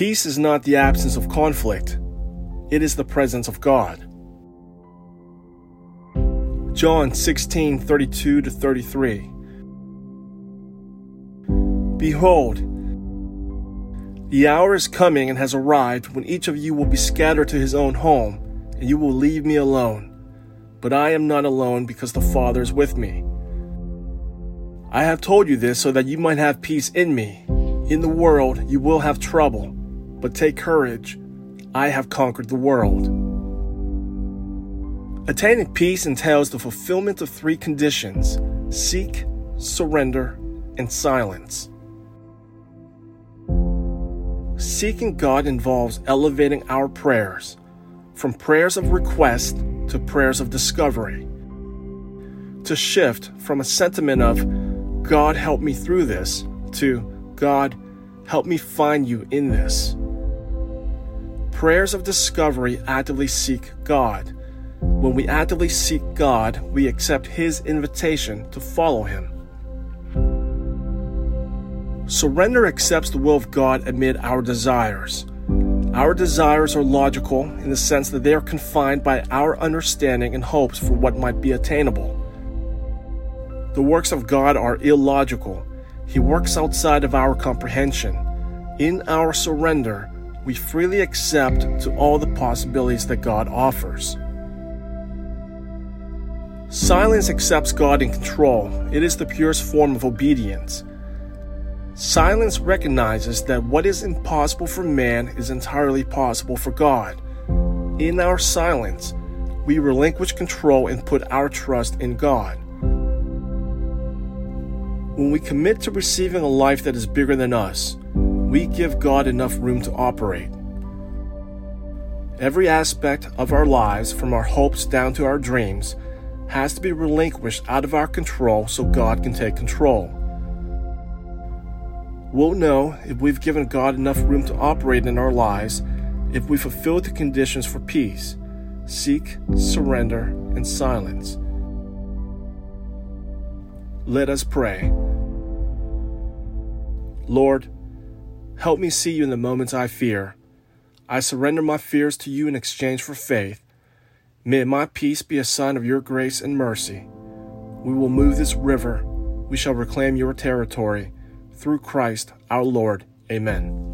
Peace is not the absence of conflict, it is the presence of God. John 16 32 to 33. Behold, the hour is coming and has arrived when each of you will be scattered to his own home, and you will leave me alone. But I am not alone because the Father is with me. I have told you this so that you might have peace in me. In the world you will have trouble, but take courage. I have conquered the world. Attaining peace entails the fulfillment of three conditions seek, surrender, and silence. Seeking God involves elevating our prayers from prayers of request to prayers of discovery. To shift from a sentiment of, God help me through this, to, God help me find you in this. Prayers of discovery actively seek God. When we actively seek God, we accept His invitation to follow Him. Surrender accepts the will of God amid our desires. Our desires are logical in the sense that they are confined by our understanding and hopes for what might be attainable. The works of God are illogical. He works outside of our comprehension. In our surrender, we freely accept to all the possibilities that God offers. Silence accepts God in control. It is the purest form of obedience. Silence recognizes that what is impossible for man is entirely possible for God. In our silence, we relinquish control and put our trust in God. When we commit to receiving a life that is bigger than us, we give God enough room to operate. Every aspect of our lives, from our hopes down to our dreams, has to be relinquished out of our control so God can take control. We'll know if we've given God enough room to operate in our lives, if we fulfill the conditions for peace seek, surrender, and silence. Let us pray. Lord, help me see you in the moments I fear. I surrender my fears to you in exchange for faith. May my peace be a sign of your grace and mercy. We will move this river. We shall reclaim your territory through Christ our Lord. Amen.